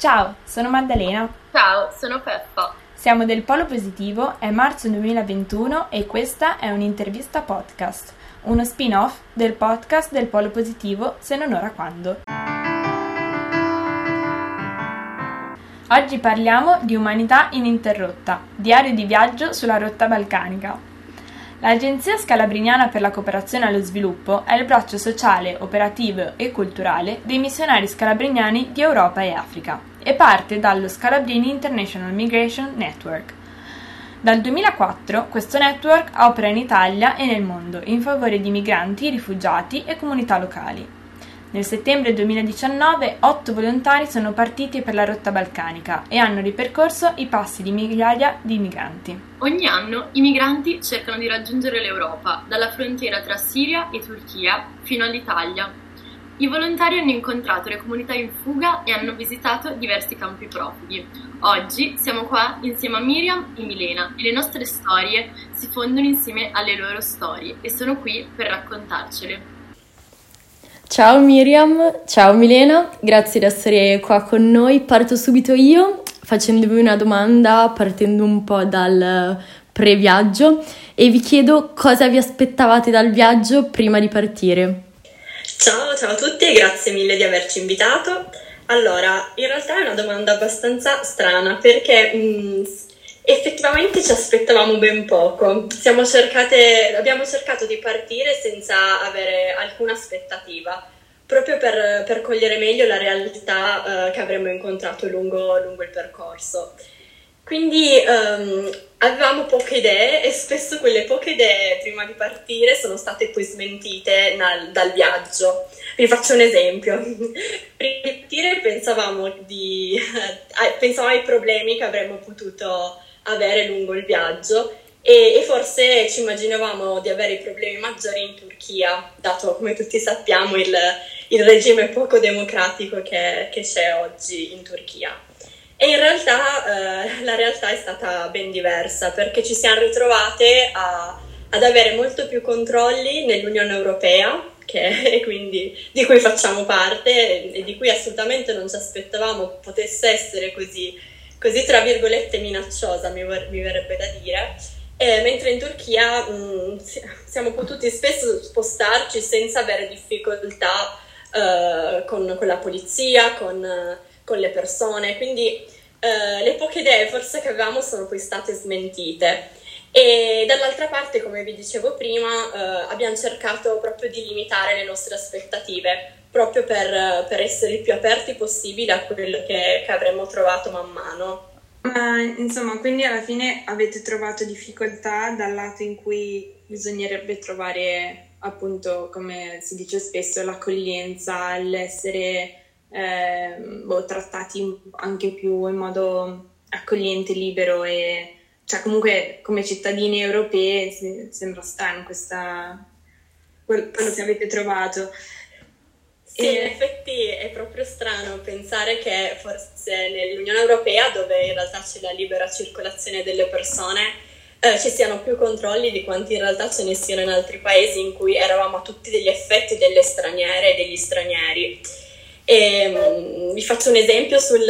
Ciao, sono Maddalena. Ciao, sono Peppa. Siamo del Polo Positivo, è marzo 2021 e questa è un'intervista podcast, uno spin-off del podcast del Polo Positivo Se non ora quando. Oggi parliamo di Umanità ininterrotta, diario di viaggio sulla rotta balcanica. L'Agenzia Scalabriniana per la cooperazione allo sviluppo è il braccio sociale, operativo e culturale dei missionari scalabriniani di Europa e Africa e parte dallo Scalabrini International Migration Network. Dal 2004 questo network opera in Italia e nel mondo in favore di migranti, rifugiati e comunità locali. Nel settembre 2019 otto volontari sono partiti per la rotta balcanica e hanno ripercorso i passi di migliaia di migranti. Ogni anno i migranti cercano di raggiungere l'Europa, dalla frontiera tra Siria e Turchia fino all'Italia. I volontari hanno incontrato le comunità in fuga e hanno visitato diversi campi profughi. Oggi siamo qua insieme a Miriam e Milena e le nostre storie si fondono insieme alle loro storie e sono qui per raccontarcele. Ciao Miriam, ciao Milena, grazie di essere qua con noi. Parto subito io facendovi una domanda partendo un po' dal pre-viaggio e vi chiedo cosa vi aspettavate dal viaggio prima di partire. Ciao, ciao a tutti e grazie mille di averci invitato. Allora, in realtà è una domanda abbastanza strana perché mh, mm, effettivamente ci aspettavamo ben poco. Cercate, abbiamo cercato di partire senza avere alcuna aspettativa, proprio per, per cogliere meglio la realtà uh, che avremmo incontrato lungo, lungo il percorso. Quindi um, avevamo poche idee e spesso quelle poche idee prima di partire sono state poi smentite nal, dal viaggio. Vi faccio un esempio. prima di partire pensavamo, di, eh, pensavamo ai problemi che avremmo potuto avere lungo il viaggio e, e, forse ci immaginavamo di avere i problemi maggiori in Turchia, dato come tutti sappiamo il, il regime poco democratico che, che, c'è oggi in Turchia. E in realtà eh, la realtà è stata ben diversa perché ci siamo ritrovate a, ad avere molto più controlli nell'Unione Europea, che, quindi, di cui facciamo parte e, di cui assolutamente non ci aspettavamo potesse essere così così tra virgolette minacciosa, mi, mi verrebbe da dire. Eh, mentre in Turchia mh, mm, siamo potuti spesso spostarci senza avere difficoltà eh, con, con, la polizia, con, con le persone, quindi eh, le poche idee forse che avevamo sono poi state smentite. E dall'altra parte, come vi dicevo prima, eh, abbiamo cercato proprio di limitare le nostre aspettative, proprio per, per essere il più aperti possibile a quello che, che avremmo trovato man mano. Ma insomma, quindi alla fine avete trovato difficoltà dal lato in cui bisognerebbe trovare, appunto, come si dice spesso, l'accoglienza, l'essere eh, boh, trattati anche più in modo accogliente, libero e cioè comunque come cittadini europei sembra strano questa, quello che avete trovato. Sì, in effetti è proprio strano pensare che forse nell'Unione Europea, dove in realtà c'è la libera circolazione delle persone, eh, ci siano più controlli di quanti in realtà ce ne siano in altri paesi in cui eravamo a tutti degli effetti delle straniere e degli stranieri. E, um, vi faccio un esempio sul,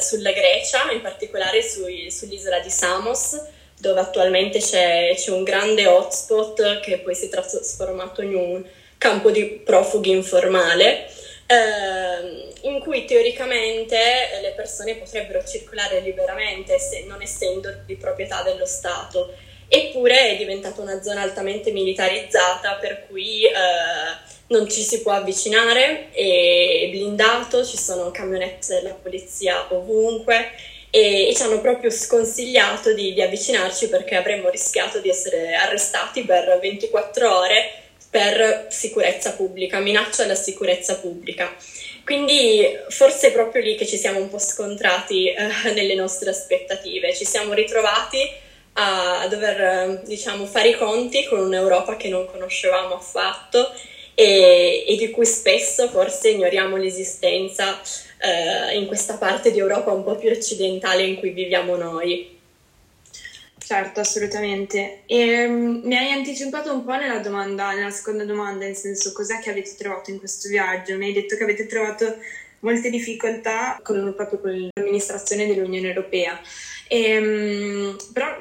sulla Grecia, in particolare sui, sull'isola di Samos, dove attualmente c'è, c'è un grande hotspot che poi si è trasformato in un campo di profughi informale, eh, in cui teoricamente le persone potrebbero circolare liberamente se, non essendo di proprietà dello Stato. Eppure è diventata una zona altamente militarizzata per cui eh, non ci si può avvicinare, è blindato, ci sono camionette della polizia ovunque e, ci hanno proprio sconsigliato di, di avvicinarci perché avremmo rischiato di essere arrestati per 24 ore per sicurezza pubblica, minaccia alla sicurezza pubblica. Quindi forse è proprio lì che ci siamo un po' scontrati eh, nelle nostre aspettative, ci siamo ritrovati a, dover diciamo, fare i conti con un'Europa che non conoscevamo affatto e, e di cui spesso forse ignoriamo l'esistenza eh, in questa parte di Europa un po' più occidentale in cui viviamo noi. Certo, assolutamente. E, um, mi hai anticipato un po' nella domanda, nella seconda domanda, nel senso cos'è che avete trovato in questo viaggio? Mi hai detto che avete trovato molte difficoltà con, proprio con l'amministrazione dell'Unione Europea. Ehm, però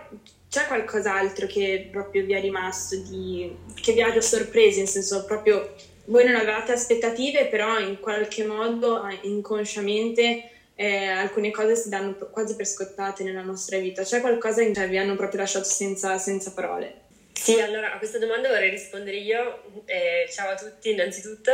c'è qualcos'altro che proprio vi è rimasto, di, che vi ha sorpresi, nel senso proprio voi non avevate aspettative, però in qualche modo inconsciamente eh, alcune cose si danno quasi per scottate nella nostra vita. C'è qualcosa che vi hanno proprio lasciato senza, senza, parole? Sì, allora a questa domanda vorrei rispondere io. Eh, ciao a tutti innanzitutto.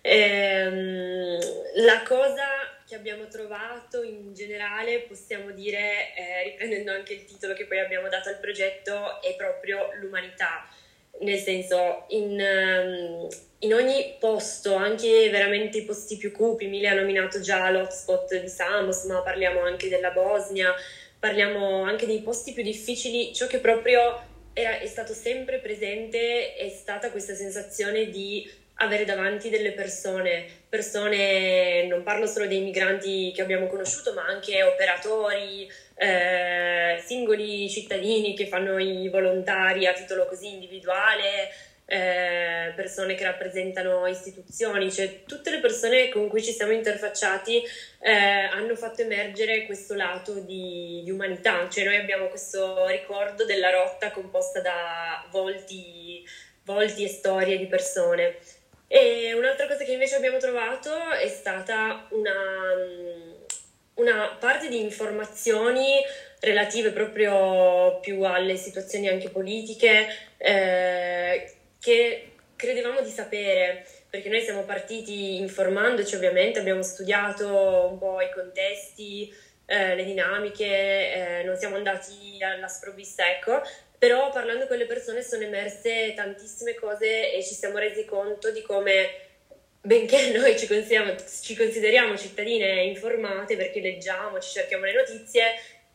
Eh, la cosa che abbiamo trovato in generale, possiamo dire, eh, riprendendo anche il titolo che poi abbiamo dato al progetto, è proprio l'umanità. Nel senso in, ehm, in, ogni posto, anche veramente i posti più cupi, Mille ha nominato già l'hotspot di Samos, ma parliamo anche della Bosnia, parliamo anche dei posti più difficili, ciò che proprio era, è stato sempre presente è stata questa sensazione di avere davanti delle persone, persone, non parlo solo dei migranti che abbiamo conosciuto, ma anche operatori, eh, singoli cittadini che fanno i volontari a titolo così individuale, eh, persone che rappresentano istituzioni, cioè tutte le persone con cui ci siamo interfacciati eh, hanno fatto emergere questo lato di, di, umanità, cioè noi abbiamo questo ricordo della rotta composta da volti, volti e storie di persone. E un'altra cosa che invece abbiamo trovato è stata una, una parte di informazioni relative proprio più alle situazioni anche politiche eh, che credevamo di sapere, perché noi siamo partiti informandoci ovviamente, abbiamo studiato un po' i contesti, eh, le dinamiche, eh, non siamo andati alla sprovvista, ecco, però parlando con le persone sono emerse tantissime cose e ci siamo resi conto di come, benché noi ci consideriamo, ci consideriamo cittadine informate perché leggiamo, ci cerchiamo le notizie,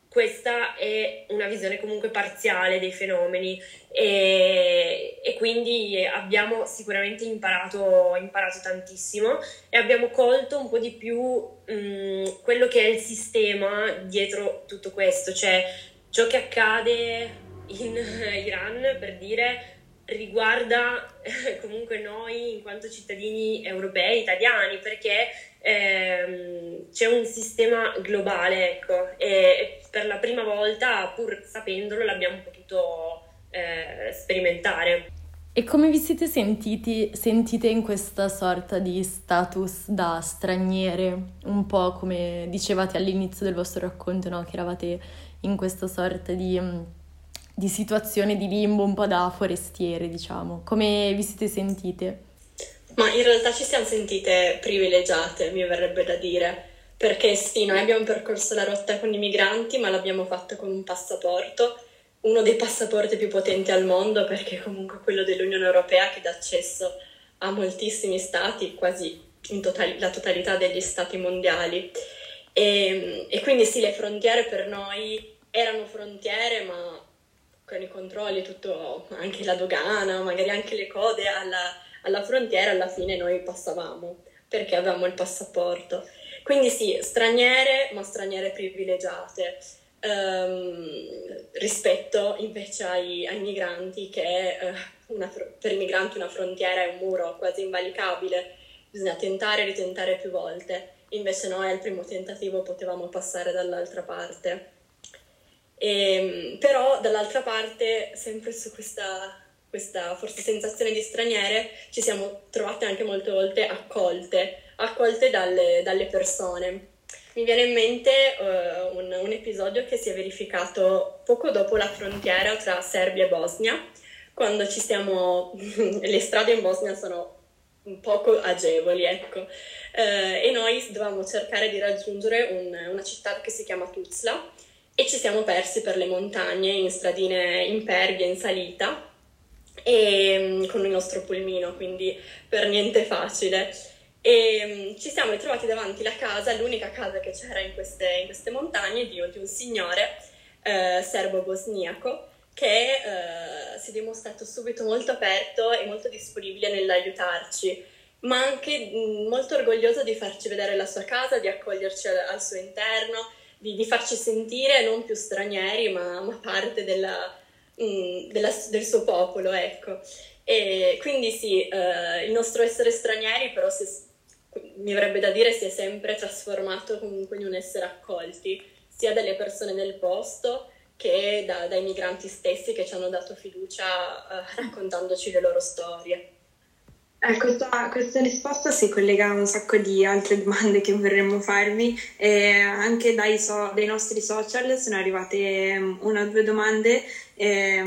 questa è una visione comunque parziale dei fenomeni. E, e quindi abbiamo sicuramente imparato, imparato, tantissimo e abbiamo colto un po' di più mh, quello che è il sistema dietro tutto questo, cioè ciò che accade in Iran, per dire, riguarda eh, comunque noi in quanto cittadini europei, italiani, perché ehm, c'è un sistema globale, ecco, e per la prima volta, pur sapendolo, l'abbiamo potuto eh, sperimentare. E come vi siete sentiti, sentite in questa sorta di status da straniere, un po' come dicevate all'inizio del vostro racconto, no? che eravate in questa sorta di mm, di situazione di limbo un po' da forestiere, diciamo. Come vi siete sentite? Ma in realtà ci siamo sentite privilegiate, mi verrebbe da dire, perché sì, noi abbiamo percorso la rotta con i migranti, ma l'abbiamo fatto con un passaporto, uno dei passaporti più potenti al mondo, perché comunque quello dell'Unione Europea che dà accesso a moltissimi stati, quasi totali- la totalità degli stati mondiali. E, e quindi sì, le frontiere per noi erano frontiere, ma con i controlli, tutto, anche la dogana, magari anche le code alla, alla frontiera, alla fine noi passavamo perché avevamo il passaporto. Quindi sì, straniere, ma straniere privilegiate. Um, rispetto invece ai, ai migranti che uh, una, per i migranti una frontiera è un muro quasi invalicabile, bisogna tentare e ritentare più volte, invece noi al primo tentativo potevamo passare dall'altra parte. E, ehm, però dall'altra parte, sempre su questa, questa forse sensazione di straniere, ci siamo trovate anche molte volte accolte, accolte dalle, dalle persone. Mi viene in mente uh, un, un, episodio che si è verificato poco dopo la frontiera tra Serbia e Bosnia, quando ci stiamo, le strade in Bosnia sono poco agevoli, ecco, uh, e noi dovevamo cercare di raggiungere un, una città che si chiama Tuzla, e ci siamo persi per le montagne in stradine impervie in salita e, mm, con il nostro pulmino, quindi per niente facile. E mm, ci siamo ritrovati davanti la casa, l'unica casa che c'era in queste, in queste montagne, di, di, un signore eh, serbo-bosniaco che eh, si è dimostrato subito molto aperto e molto disponibile nell'aiutarci, ma anche molto orgoglioso di farci vedere la sua casa, di accoglierci al, al suo interno di, di, farci sentire non più stranieri, ma, ma parte della, mh, mm, della, del suo popolo, ecco. E quindi sì, eh, il nostro essere stranieri però si mi avrebbe da dire, si è sempre trasformato comunque in un essere accolti, sia dalle persone del posto che da, dai migranti stessi che ci hanno dato fiducia eh, raccontandoci le loro storie. Eh, questa, questa, risposta si collega a un sacco di altre domande che vorremmo farvi. Eh, anche dai, so, dai, nostri social sono arrivate mm, una o due domande. Eh,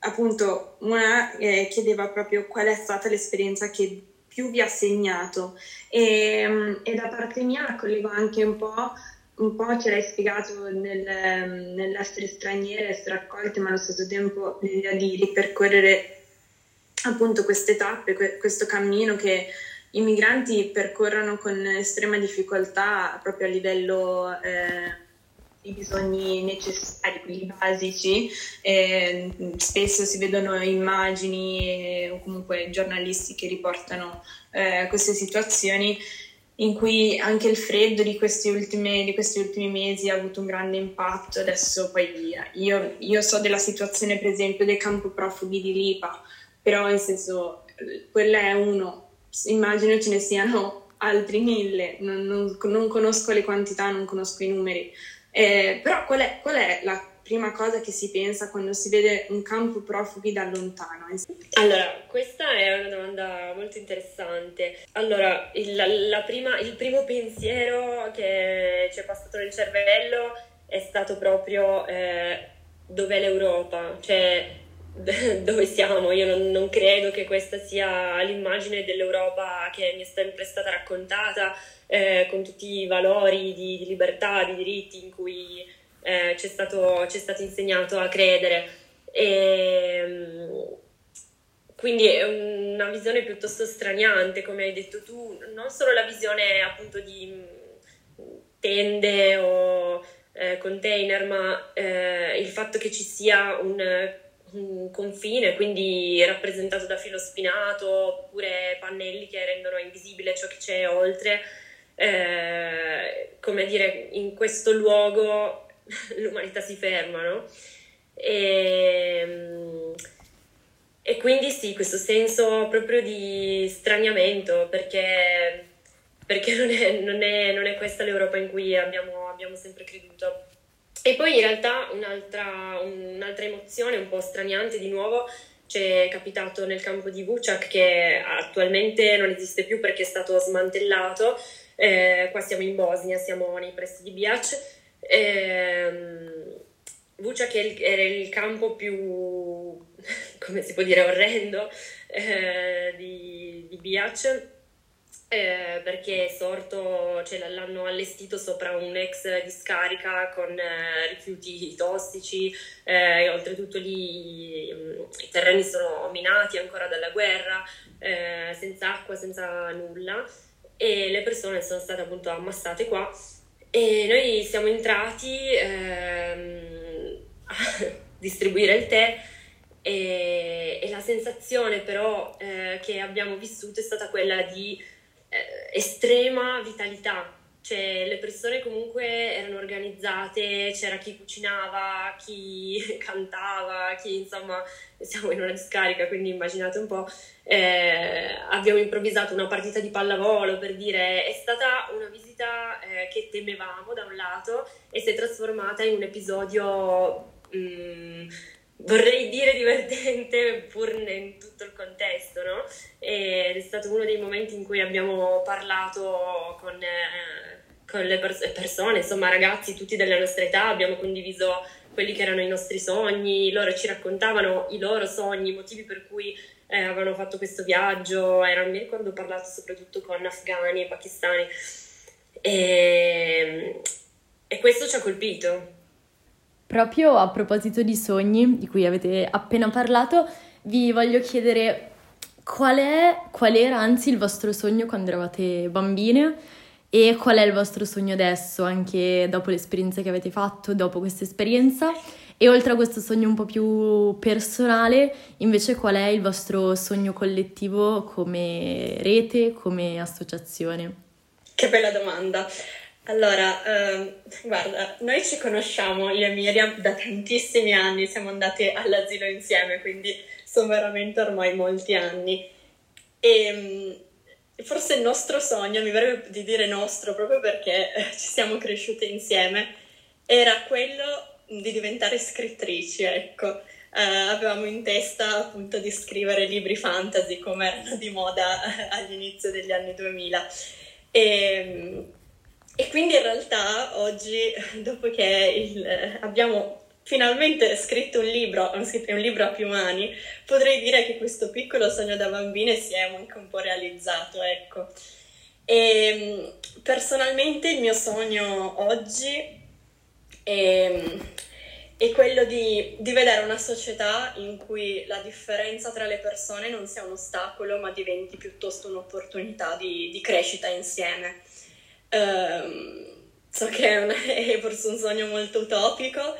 appunto, una eh, chiedeva proprio qual è stata l'esperienza che più vi ha segnato e, mm, e da parte mia la collego anche un po' un po' ce l'hai spiegato nel, nell'essere straniere, essere accolte, ma allo stesso tempo l'idea di ripercorrere appunto queste tappe, questo cammino che i migranti percorrono con estrema difficoltà proprio a livello eh, di bisogni necessari, quelli basici. Eh, spesso si vedono immagini o comunque giornalisti che riportano eh, queste situazioni in cui anche il freddo di questi, ultimi, di questi ultimi mesi ha avuto un grande impatto. Adesso poi io, io so della situazione per esempio del campo profughi di Lipa, però nel senso, quello è uno, immagino ce ne siano altri mille, non, non, non conosco le quantità, non conosco i numeri, eh, però qual è, qual è la prima cosa che si pensa quando si vede un campo profughi da lontano? Allora, questa è una domanda molto interessante. Allora, il, la prima, il primo pensiero che ci è passato nel cervello è stato proprio eh, dov'è l'Europa? Cioè, dove siamo. Io non, non, credo che questa sia l'immagine dell'Europa che mi è sempre stata raccontata, eh, con tutti i valori di, di, libertà, di diritti in cui eh, c'è, stato, c'è, stato, insegnato a credere. E, mm, quindi è una visione piuttosto straniante, come hai detto tu, non solo la visione appunto di tende o eh, container, ma eh, il fatto che ci sia un confine, quindi rappresentato da filo spinato oppure pannelli che rendono invisibile ciò che c'è oltre. Eh, come dire, in questo luogo l'umanità si ferma, no? E, e quindi sì, questo senso proprio di straniamento, perché, perché non, è, non, è, non, è, questa l'Europa in cui abbiamo, abbiamo sempre creduto. E poi in realtà un'altra, un'altra emozione un po' straniante di nuovo ci è capitato nel campo di Vucak che attualmente non esiste più perché è stato smantellato. Eh, qua siamo in Bosnia, siamo nei pressi di Biac. Eh, Vucak era il campo più, come si può dire, orrendo eh, di, di Biac eh, perché è sorto, cioè, l'hanno allestito sopra un'ex discarica con eh, rifiuti tossici, eh, oltretutto lì mm, i terreni sono minati ancora dalla guerra, eh, senza acqua, senza nulla e le persone sono state appunto ammassate qua e noi siamo entrati ehm, a distribuire il tè e, e la sensazione però eh, che abbiamo vissuto è stata quella di eh, estrema vitalità, cioè le persone comunque erano organizzate, c'era chi cucinava, chi cantava, chi insomma siamo in una discarica, quindi immaginate un po', eh, abbiamo improvvisato una partita di pallavolo per dire è stata una visita eh, che temevamo da un lato e si è trasformata in un episodio... Mm, vorrei dire divertente pur in tutto il contesto, no? Ed è stato uno dei momenti in cui abbiamo parlato con, eh, con le pers- persone, insomma ragazzi tutti della nostra età, abbiamo condiviso quelli che erano i nostri sogni, loro ci raccontavano i loro sogni, i motivi per cui eh, avevano fatto questo viaggio, Era, mi ricordo ho parlato soprattutto con afghani e pakistani e, e questo ci ha colpito Proprio a proposito di sogni, di cui avete appena parlato, vi voglio chiedere qual, è, qual era anzi il vostro sogno quando eravate bambine e qual è il vostro sogno adesso, anche dopo l'esperienza che avete fatto, dopo questa esperienza. E oltre a questo sogno un po' più personale, invece qual è il vostro sogno collettivo come rete, come associazione? Che bella domanda. Allora, eh, guarda, noi ci conosciamo, io e Miriam, da tantissimi anni, siamo andate all'asilo insieme, quindi sono veramente ormai molti anni. E, forse il nostro sogno, mi verrebbe di dire nostro proprio perché eh, ci siamo cresciute insieme, era quello di diventare scrittrici, ecco. Uh, avevamo in testa appunto di scrivere libri fantasy come erano di moda all'inizio degli anni 2000. E, ehm, e quindi in realtà oggi, dopo che il, abbiamo finalmente scritto un libro, un libro a più mani, potrei dire che questo piccolo sogno da bambina si è anche un po' realizzato, ecco. E personalmente il mio sogno oggi è, è quello di, di, vedere una società in cui la differenza tra le persone non sia un ostacolo, ma diventi piuttosto un'opportunità di, di crescita insieme. Um, so che è, una, è forse un sogno molto utopico,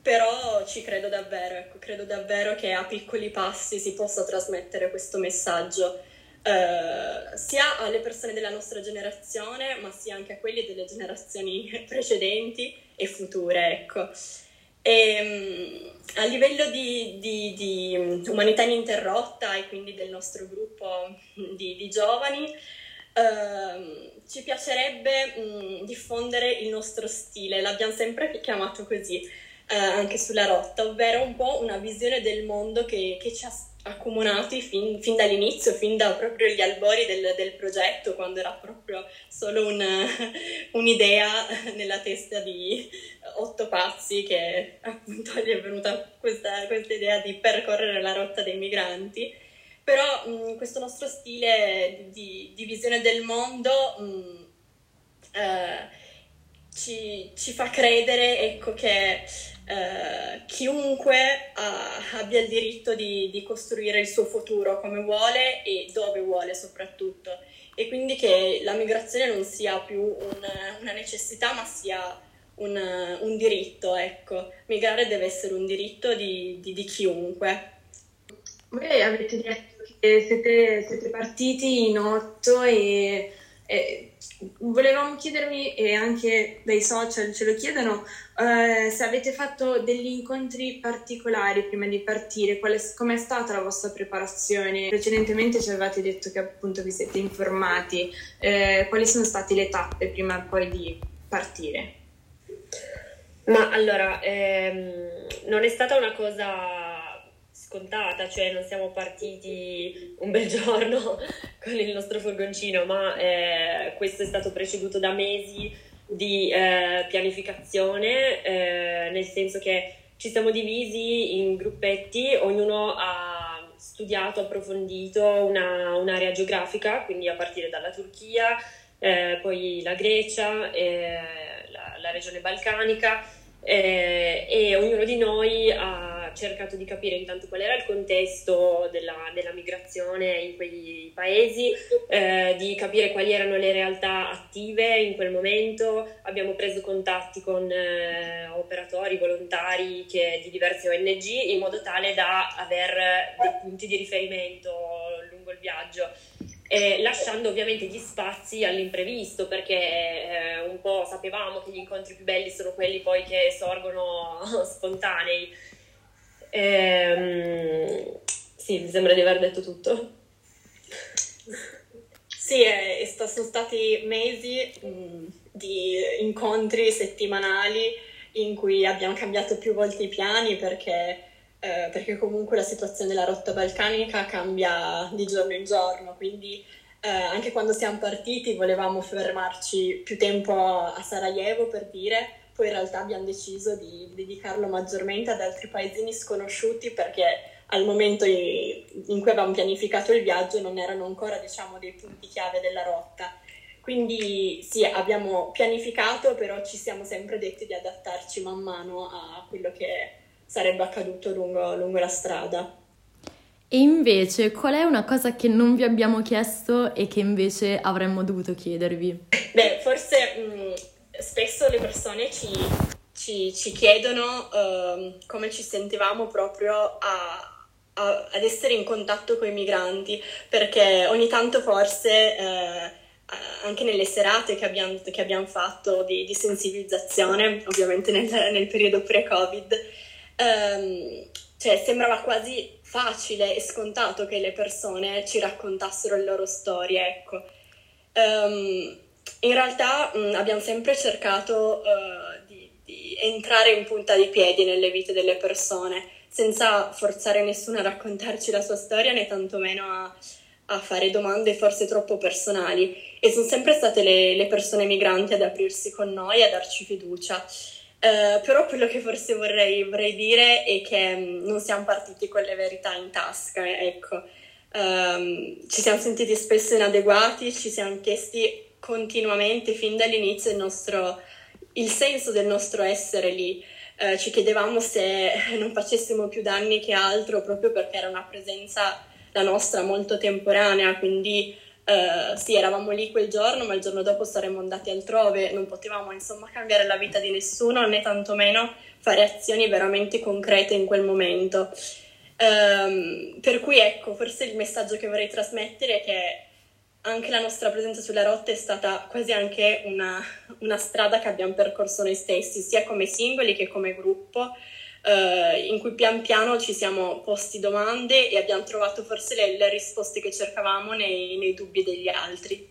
però ci credo davvero, ecco, credo davvero che a piccoli passi si possa trasmettere questo messaggio eh, sia alle persone della nostra generazione, ma sia anche a quelli delle generazioni precedenti e future, ecco. E, ehm, a livello di, di, di, umanità ininterrotta e quindi del nostro gruppo di, di giovani, eh, ci piacerebbe mh, diffondere il nostro stile, l'abbiamo sempre chiamato così eh, anche sulla rotta, ovvero un po' una visione del mondo che, che ci ha accomunati fin, fin, dall'inizio, fin da proprio gli albori del, del progetto, quando era proprio solo un, un'idea nella testa di otto pazzi che appunto gli è venuta questa, questa idea di percorrere la rotta dei migranti. Però mh, questo nostro stile di, di, visione del mondo mh, eh, ci, ci, fa credere ecco, che eh, chiunque uh, abbia il diritto di, di, costruire il suo futuro come vuole e dove vuole soprattutto e quindi che la migrazione non sia più un, una necessità ma sia un, un, diritto, ecco. Migrare deve essere un diritto di, di, di chiunque. Voi avete detto che siete, siete partiti in otto e eh, volevamo chiedervi, e anche dai social ce lo chiedono, eh, se avete fatto degli incontri particolari prima di partire, com'è stata la vostra preparazione? Precedentemente ci avevate detto che appunto vi siete informati, eh, quali sono state le tappe prima poi di partire? Ma allora, ehm, non è stata una cosa scontata, cioè non siamo partiti un bel giorno con il nostro furgoncino, ma eh, questo è stato preceduto da mesi di eh, pianificazione, eh, nel senso che ci siamo divisi in gruppetti, ognuno ha studiato, approfondito una, un'area geografica, quindi a partire dalla Turchia, eh, poi la Grecia, eh, la, la regione balcanica eh, e ognuno di noi ha cercato di capire intanto qual era il contesto della, della migrazione in quei paesi, eh, di capire quali erano le realtà attive in quel momento. Abbiamo preso contatti con eh, operatori, volontari che, di diverse ONG in modo tale da avere dei punti di riferimento lungo il viaggio eh, lasciando ovviamente gli spazi all'imprevisto perché eh, un po' sapevamo che gli incontri più belli sono quelli poi che sorgono spontanei. Ehm, sì, mi sembra di aver detto tutto. Sì, eh, sono stati mesi mh, mm, di incontri settimanali in cui abbiamo cambiato più volte i piani perché eh, perché comunque la situazione della rotta balcanica cambia di giorno in giorno, quindi eh, anche quando siamo partiti volevamo fermarci più tempo a Sarajevo per dire, poi in realtà abbiamo deciso di dedicarlo maggiormente ad altri paesini sconosciuti perché al momento in cui avevamo pianificato il viaggio non erano ancora diciamo, dei punti chiave della rotta. Quindi sì, abbiamo pianificato, però ci siamo sempre detti di adattarci man mano a quello che sarebbe accaduto lungo, lungo la strada. E invece, qual è una cosa che non vi abbiamo chiesto e che invece avremmo dovuto chiedervi? Beh, forse mh, mm, spesso le persone ci, ci, ci chiedono uh, come ci sentivamo proprio a, a, ad essere in contatto con i migranti, perché ogni tanto forse uh, anche nelle serate che abbiamo, che abbiamo fatto di, di, sensibilizzazione, ovviamente nel, nel periodo pre-Covid, um, cioè sembrava quasi facile e scontato che le persone ci raccontassero le loro storie, ecco. Um, in realtà mh, mm, abbiamo sempre cercato uh, di, di, entrare in punta di piedi nelle vite delle persone, senza forzare nessuno a raccontarci la sua storia né tantomeno a, a fare domande forse troppo personali. E sono sempre state le, le persone migranti ad aprirsi con noi, a darci fiducia. Uh, però quello che forse vorrei, vorrei dire è che um, non siamo partiti con le verità in tasca, ecco. Um, ci siamo sentiti spesso inadeguati, ci siamo chiesti continuamente fin dall'inizio il, nostro, il senso del nostro essere lì. Uh, ci chiedevamo se non facessimo più danni che altro proprio perché era una presenza la nostra molto temporanea, quindi uh, sì, eravamo lì quel giorno, ma il giorno dopo saremmo andati altrove, non potevamo insomma cambiare la vita di nessuno né tantomeno fare azioni veramente concrete in quel momento. Um, per cui ecco, forse il messaggio che vorrei trasmettere è che anche la nostra presenza sulla rotta è stata quasi anche una, una strada che abbiamo percorso noi stessi, sia come singoli che come gruppo, eh, in cui pian piano ci siamo posti domande e abbiamo trovato forse le, le risposte che cercavamo nei, nei dubbi degli altri.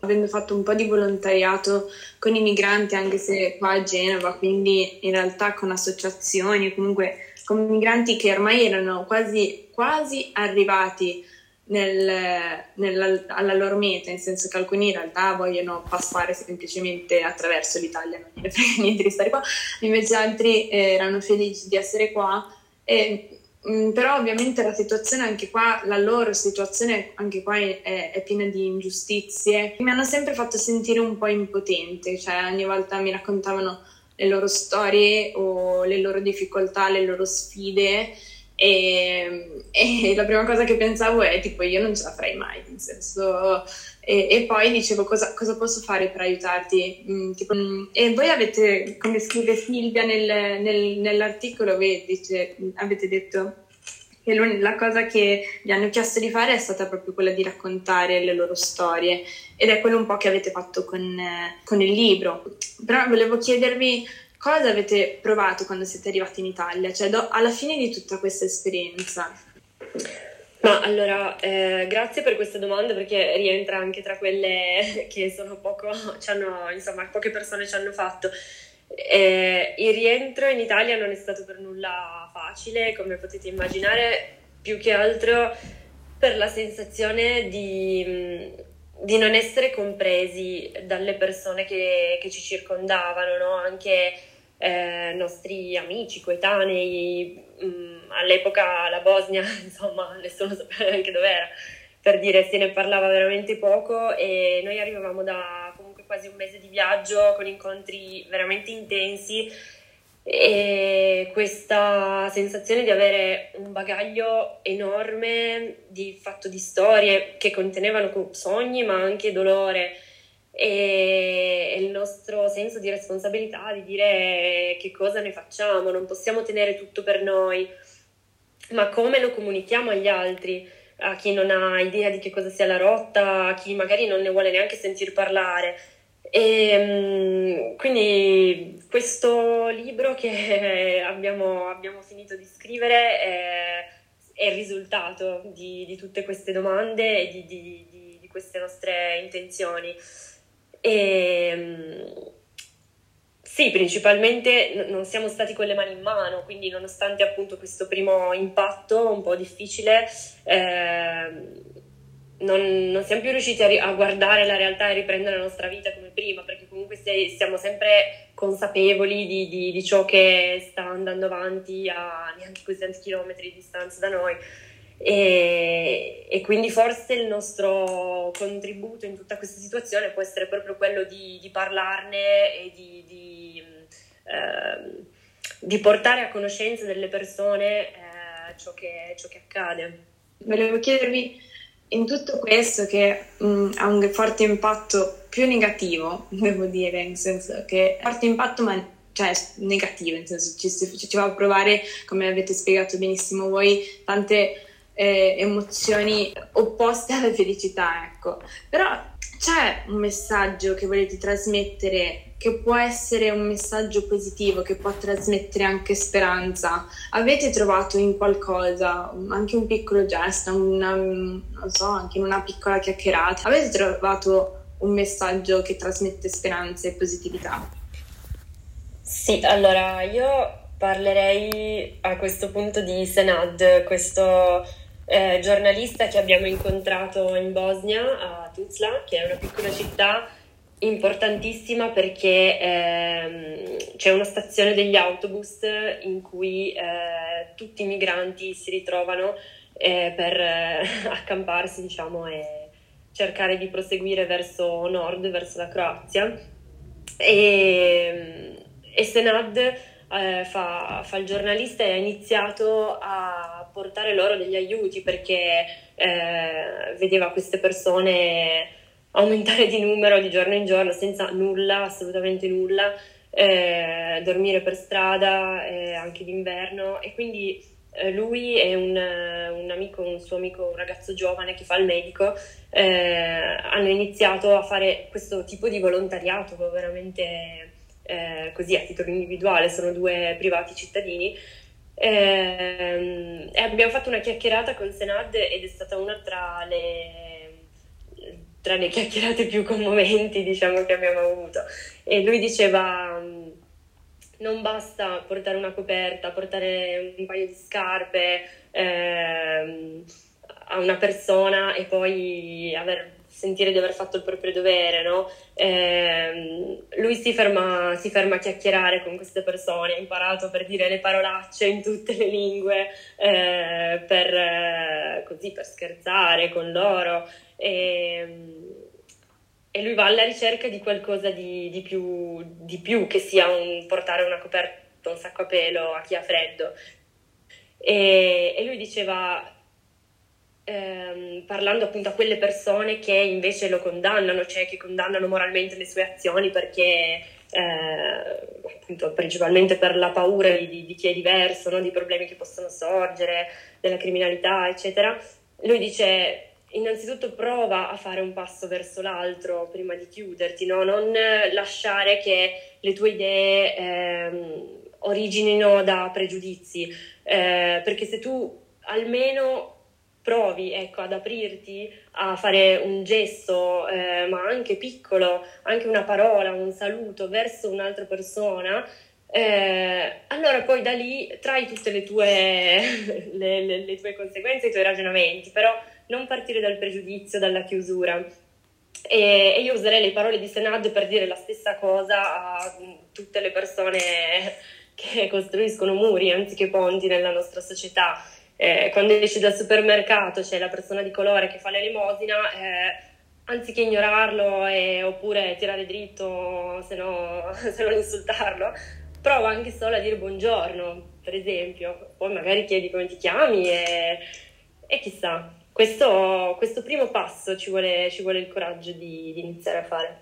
Avendo fatto un po' di volontariato con i migranti, anche se qua a Genova, quindi in realtà con associazioni, comunque con migranti che ormai erano quasi, quasi arrivati nel, nel, alla loro meta, nel senso che alcuni in realtà vogliono passare semplicemente attraverso l'Italia, non gliene frega niente di stare qua, invece altri eh, erano felici di essere qua. E, mh, mm, però ovviamente la situazione anche qua, la loro situazione anche qua è, è, piena di ingiustizie, mi hanno sempre fatto sentire un po' impotente, cioè ogni volta mi raccontavano le loro storie o le loro difficoltà, le loro sfide e, e, la prima cosa che pensavo è tipo io non ce la farei mai, nel senso... E, e poi dicevo cosa, cosa, posso fare per aiutarti? Mm, tipo, mm, e voi avete, come scrive Silvia nel, nel, nell'articolo, dice, avete detto che la cosa che vi hanno chiesto di fare è stata proprio quella di raccontare le loro storie ed è quello un po' che avete fatto con, con il libro. Però volevo chiedervi cosa avete provato quando siete arrivati in Italia, cioè do, alla fine di tutta questa esperienza? Ma allora, eh, grazie per questa domanda perché rientra anche tra quelle che sono poco, hanno, insomma, poche persone ci hanno fatto. Eh, il rientro in Italia non è stato per nulla facile, come potete immaginare, più che altro per la sensazione di, di non essere compresi dalle persone che, che ci circondavano, no? anche eh, nostri amici, coetanei, mh, mm, all'epoca la Bosnia, insomma, nessuno sapeva neanche dov'era, per dire se ne parlava veramente poco e noi arrivavamo da comunque quasi un mese di viaggio con incontri veramente intensi e questa sensazione di avere un bagaglio enorme di fatto di storie che contenevano sogni ma anche dolore e il nostro senso di responsabilità di dire che cosa ne facciamo, non possiamo tenere tutto per noi, ma come lo comunichiamo agli altri, a chi non ha idea di che cosa sia la rotta, a chi magari non ne vuole neanche sentir parlare. E mm, quindi questo libro che abbiamo, abbiamo finito di scrivere è, è il risultato di, di, tutte queste domande e di, di, di queste nostre intenzioni. E, ehm, sì, principalmente non siamo stati con le mani in mano, quindi nonostante appunto questo primo impatto un po' difficile, eh, non, non, siamo più riusciti a, a, guardare la realtà e riprendere la nostra vita come prima, perché comunque sei, siamo sempre consapevoli di, di, di, ciò che sta andando avanti a neanche così tanti chilometri di distanza da noi. E, e, quindi forse il nostro contributo in tutta questa situazione può essere proprio quello di, di parlarne e di, di, eh, di, portare a conoscenza delle persone eh, ciò, che, ciò, che, accade. Volevo chiedervi in tutto questo che mh, ha un forte impatto più negativo, devo dire, nel senso che forte impatto ma cioè negativo, nel senso ci, ci va a provare, come avete spiegato benissimo voi, tante eh, emozioni opposte alla felicità, ecco. Però c'è un messaggio che volete trasmettere che può essere un messaggio positivo, che può trasmettere anche speranza. Avete trovato in qualcosa, anche un piccolo gesto, una, non so, anche in una piccola chiacchierata, avete trovato un messaggio che trasmette speranza e positività? Sì, allora io parlerei a questo punto di Senad, questo eh, giornalista che abbiamo incontrato in Bosnia, a Tuzla, che è una piccola città importantissima perché ehm, c'è una stazione degli autobus in cui eh, tutti i migranti si ritrovano eh, per eh, accamparsi, diciamo, e cercare di proseguire verso nord, verso la Croazia. E, e Senad eh, fa, fa, il giornalista e ha iniziato a portare loro degli aiuti perché eh, vedeva queste persone aumentare di numero di giorno in giorno senza nulla, assolutamente nulla, eh, dormire per strada eh, anche d'inverno e quindi eh, lui e un, un, amico, un suo amico, un ragazzo giovane che fa il medico, eh, hanno iniziato a fare questo tipo di volontariato veramente eh, così a titolo individuale, sono due privati cittadini. Eh, abbiamo fatto una chiacchierata con Senad ed è stata una tra le tra le chiacchierate più commoventi diciamo che abbiamo avuto. E lui diceva mm, non basta portare una coperta, portare un paio di scarpe ehm, a una persona e poi aver, sentire di aver fatto il proprio dovere, no? Eh, lui si ferma, si ferma, a chiacchierare con queste persone, ha imparato per dire le parolacce in tutte le lingue, eh, per, eh, così, per scherzare con loro. E, e, lui va alla ricerca di qualcosa di, di, più, di più, che sia un, portare una coperta, un sacco a pelo a chi ha freddo. E, e lui diceva, ehm, parlando appunto a quelle persone che invece lo condannano, cioè che condannano moralmente le sue azioni perché eh, appunto principalmente per la paura di, di chi è diverso, no? di problemi che possono sorgere, della criminalità, eccetera. Lui dice innanzitutto prova a fare un passo verso l'altro prima di chiuderti, no? non lasciare che le tue idee ehm, originino da pregiudizi, eh, perché se tu almeno provi ecco, ad aprirti a fare un gesto, eh, ma anche piccolo, anche una parola, un saluto verso un'altra persona, eh, allora poi da lì trai tutte le tue, le, le, le tue conseguenze, i tuoi ragionamenti, però non partire dal pregiudizio, dalla chiusura. E, e, io userei le parole di Senad per dire la stessa cosa a tutte le persone che costruiscono muri anziché ponti nella nostra società. Eh, quando esci dal supermercato c'è la persona di colore che fa l'elemosina, eh, anziché ignorarlo e, oppure tirare dritto se, no, se non insultarlo, prova anche solo a dire buongiorno, per esempio. Poi magari chiedi come ti chiami e, e chissà, questo, questo primo passo ci vuole, ci vuole il coraggio di, di iniziare a fare.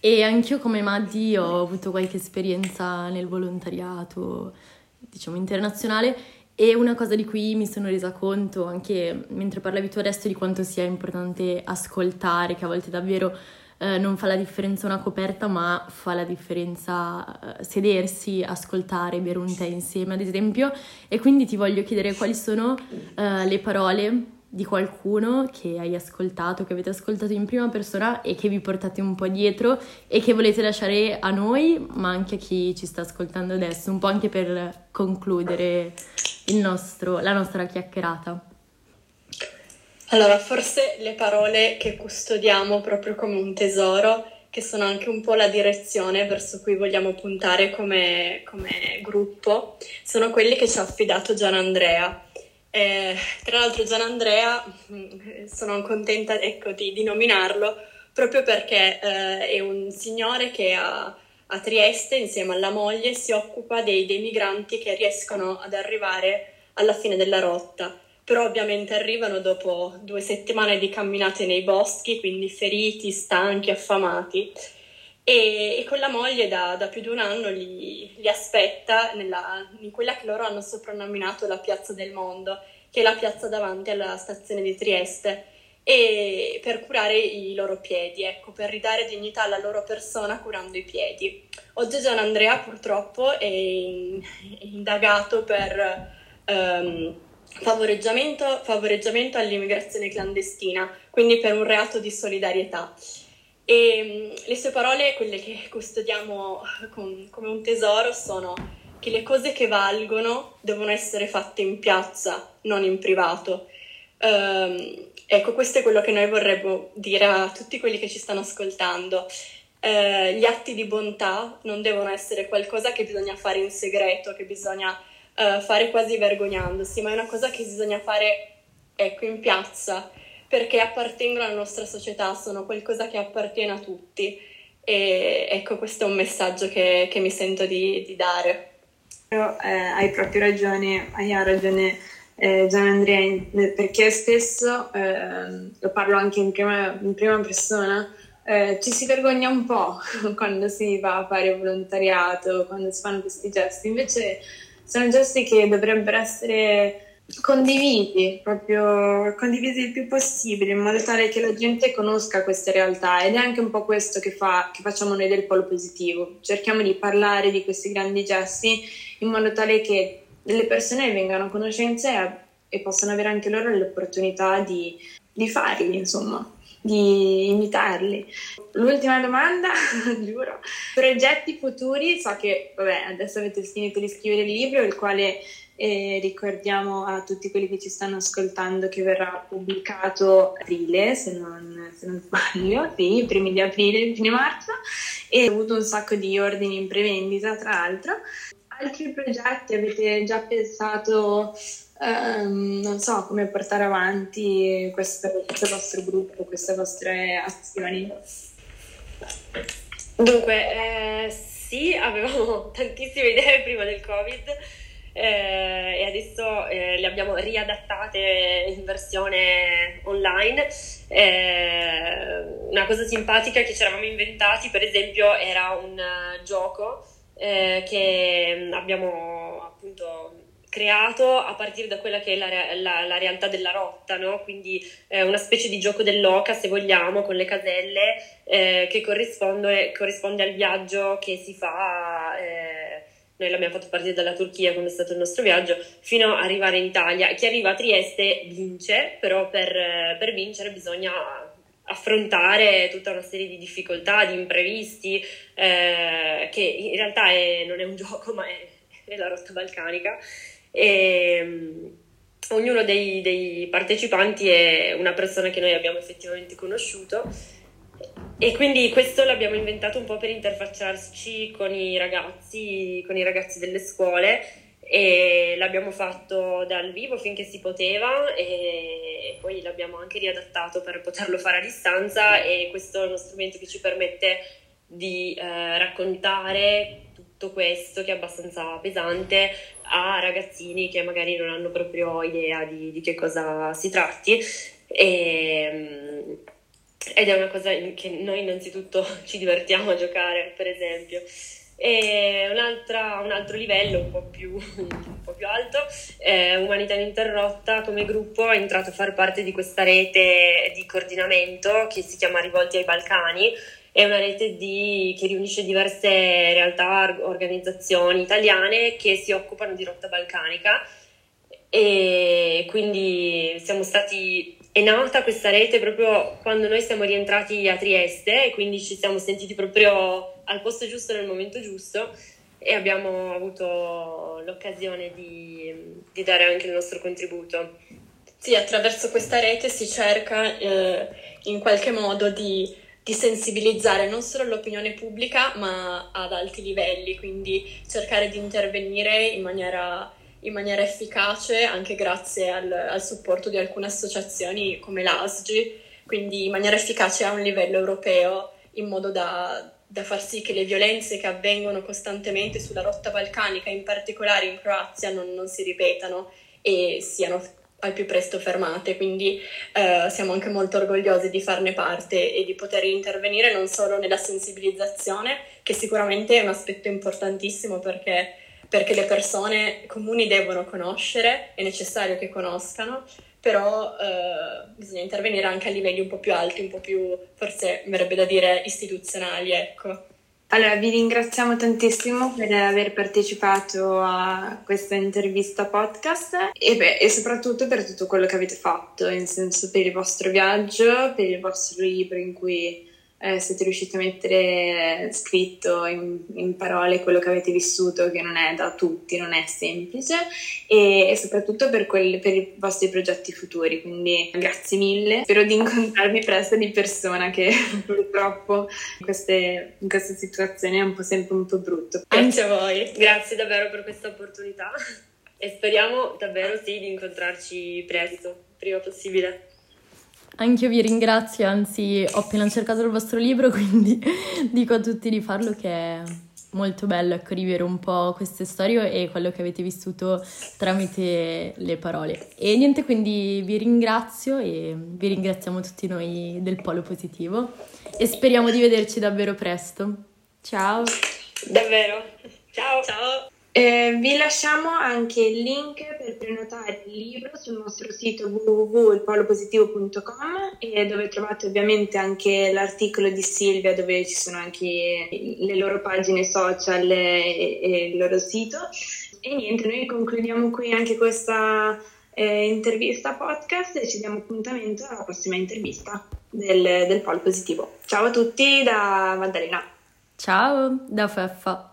E anch'io come Maddi ho avuto qualche esperienza nel volontariato, diciamo, internazionale e una cosa di cui mi sono resa conto anche mentre parlavi tu adesso di quanto sia importante ascoltare, che a volte davvero eh, non fa la differenza una coperta, ma fa la differenza eh, sedersi, ascoltare, bere un tè insieme, ad esempio. E quindi ti voglio chiedere quali sono eh, le parole di qualcuno che hai ascoltato, che avete ascoltato in prima persona e che vi portate un po' dietro e che volete lasciare a noi, ma anche a chi ci sta ascoltando adesso, un po' anche per concludere nostro, la nostra chiacchierata. Allora, forse le parole che custodiamo proprio come un tesoro, che sono anche un po' la direzione verso cui vogliamo puntare come, come gruppo, sono quelle che ci ha affidato Gian Andrea eh, tra l'altro Gian Andrea, sono contenta ecco, di, di, nominarlo proprio perché eh, è un signore che a, a, Trieste insieme alla moglie si occupa dei, dei migranti che riescono ad arrivare alla fine della rotta però ovviamente arrivano dopo due settimane di camminate nei boschi, quindi feriti, stanchi, affamati. E, e con la moglie da, da, più di un anno li, li aspetta nella, in quella che loro hanno soprannominato la Piazza del Mondo, che è la piazza davanti alla stazione di Trieste. e per curare i loro piedi, ecco, per ridare dignità alla loro persona curando i piedi. Oggi Gian Andrea purtroppo è, è indagato per um, favoreggiamento, favoreggiamento all'immigrazione clandestina, quindi per un reato di solidarietà. E um, le sue parole, quelle che custodiamo con, come un tesoro, sono che le cose che valgono devono essere fatte in piazza, non in privato. Um, Ecco, questo è quello che noi vorremmo dire a tutti quelli che ci stanno ascoltando. Eh, gli atti di bontà non devono essere qualcosa che bisogna fare in segreto, che bisogna eh, fare quasi vergognandosi, ma è una cosa che bisogna fare, ecco, in piazza, perché appartengono alla nostra società, sono qualcosa che appartiene a tutti. E ecco, questo è un messaggio che, che mi sento di, di dare. Eh, hai proprio ragione, hai ragione eh, Gian Andrea, perché spesso, eh, lo parlo anche in prima, in prima persona, eh, ci si vergogna un po' quando si va a fare volontariato, quando si fanno questi gesti, invece sono gesti che dovrebbero essere condivisi, proprio condivisi il più possibile, in modo tale che la gente conosca queste realtà ed è anche un po' questo che, fa, che facciamo noi del polo positivo, cerchiamo di parlare di questi grandi gesti in modo tale che le persone vengano a conoscenza e, e possano avere anche loro l'opportunità di, di farli, insomma, di imitarli. L'ultima domanda, giuro, progetti futuri, so che vabbè, adesso avete finito di scrivere il libro, il quale eh, ricordiamo a tutti quelli che ci stanno ascoltando che verrà pubblicato aprile, se non, se non sbaglio, sì, i primi di aprile, fine marzo, e ho avuto un sacco di ordini in prevendita, tra l'altro. Altri progetti avete già pensato, um, non so, come portare avanti questo, questo vostro gruppo, queste vostre azioni? Dunque, eh, sì, avevamo tantissime idee prima del Covid eh, e adesso eh, le abbiamo riadattate in versione online. Eh, una cosa simpatica che ci eravamo inventati, per esempio, era un uh, gioco eh, che mm, abbiamo appunto creato a partire da quella che è la, la, la realtà della rotta, no? quindi eh, una specie di gioco dell'oca, se vogliamo, con le caselle eh, che corrisponde, corrisponde, al viaggio che si fa. Eh, noi l'abbiamo fatto partire dalla Turchia quando è stato il nostro viaggio, fino ad arrivare in Italia. Chi arriva a Trieste vince, però per, per vincere bisogna affrontare tutta una serie di difficoltà, di imprevisti, eh, che in realtà è, non è un gioco, ma è, è la rotta balcanica. E, um, ognuno dei, dei, partecipanti è una persona che noi abbiamo effettivamente conosciuto e quindi questo l'abbiamo inventato un po' per interfacciarci con i ragazzi, con i ragazzi delle scuole e l'abbiamo fatto dal vivo finché si poteva e poi l'abbiamo anche riadattato per poterlo fare a distanza e questo è uno strumento che ci permette di eh, raccontare tutto questo che è abbastanza pesante a ragazzini che magari non hanno proprio idea di, di che cosa si tratti. E, mm, ed è una cosa che noi innanzitutto ci divertiamo a giocare per esempio. E un altro livello un po' più, un po più alto, eh, Umanità Ininterrotta. Come gruppo è entrato a far parte di questa rete di coordinamento che si chiama Rivolti ai Balcani, è una rete di, che riunisce diverse realtà, organizzazioni italiane che si occupano di rotta balcanica. E quindi siamo stati è nata questa rete proprio quando noi siamo rientrati a Trieste e quindi ci siamo sentiti proprio al posto giusto nel momento giusto e abbiamo avuto l'occasione di, di dare anche il nostro contributo. Sì, attraverso questa rete si cerca eh, in qualche modo di, di, sensibilizzare non solo l'opinione pubblica ma ad alti livelli, quindi cercare di intervenire in maniera in maniera efficace anche grazie al, al supporto di alcune associazioni come l'ASGI, quindi in maniera efficace a un livello europeo in modo da, da far sì che le violenze che avvengono costantemente sulla rotta balcanica, in particolare in Croazia, non, non si ripetano e siano al più presto fermate, quindi eh, siamo anche molto orgogliosi di farne parte e di poter intervenire non solo nella sensibilizzazione, che sicuramente è un aspetto importantissimo perché perché le persone comuni devono conoscere, è necessario che conoscano, però eh, bisogna intervenire anche a livelli un po' più alti, un po' più, forse verrebbe da dire, istituzionali, ecco. Allora, vi ringraziamo tantissimo per aver partecipato a questa intervista podcast e, beh, e, soprattutto per tutto quello che avete fatto, nel senso per il vostro viaggio, per il vostro libro in cui eh, siete riusciti a mettere scritto in, in, parole quello che avete vissuto, che non è da tutti, non è semplice, e, e soprattutto per, quelli, per, i vostri progetti futuri. Quindi grazie mille, spero di incontrarvi presto di persona, che purtroppo in, queste, in questa situazione è un po' sempre un po' brutto. Grazie a voi, grazie davvero per questa opportunità e speriamo davvero sì di incontrarci presto, prima possibile. Anche io vi ringrazio, anzi ho appena cercato il vostro libro, quindi dico a tutti di farlo che è molto bello ecco, rivivere un po' queste storie e quello che avete vissuto tramite le parole. E niente, quindi vi ringrazio e vi ringraziamo tutti noi del Polo Positivo e speriamo di vederci davvero presto. Ciao! Davvero! Ciao! Ciao! Eh, vi lasciamo anche il link per prenotare il libro sul nostro sito www.ilpolopositivo.com dove trovate ovviamente anche l'articolo di Silvia dove ci sono anche le loro pagine social e, e il loro sito. E niente, noi concludiamo qui anche questa eh, intervista podcast e ci diamo appuntamento alla prossima intervista del, del Polo Positivo. Ciao a tutti da Maddalena. Ciao da Feffa.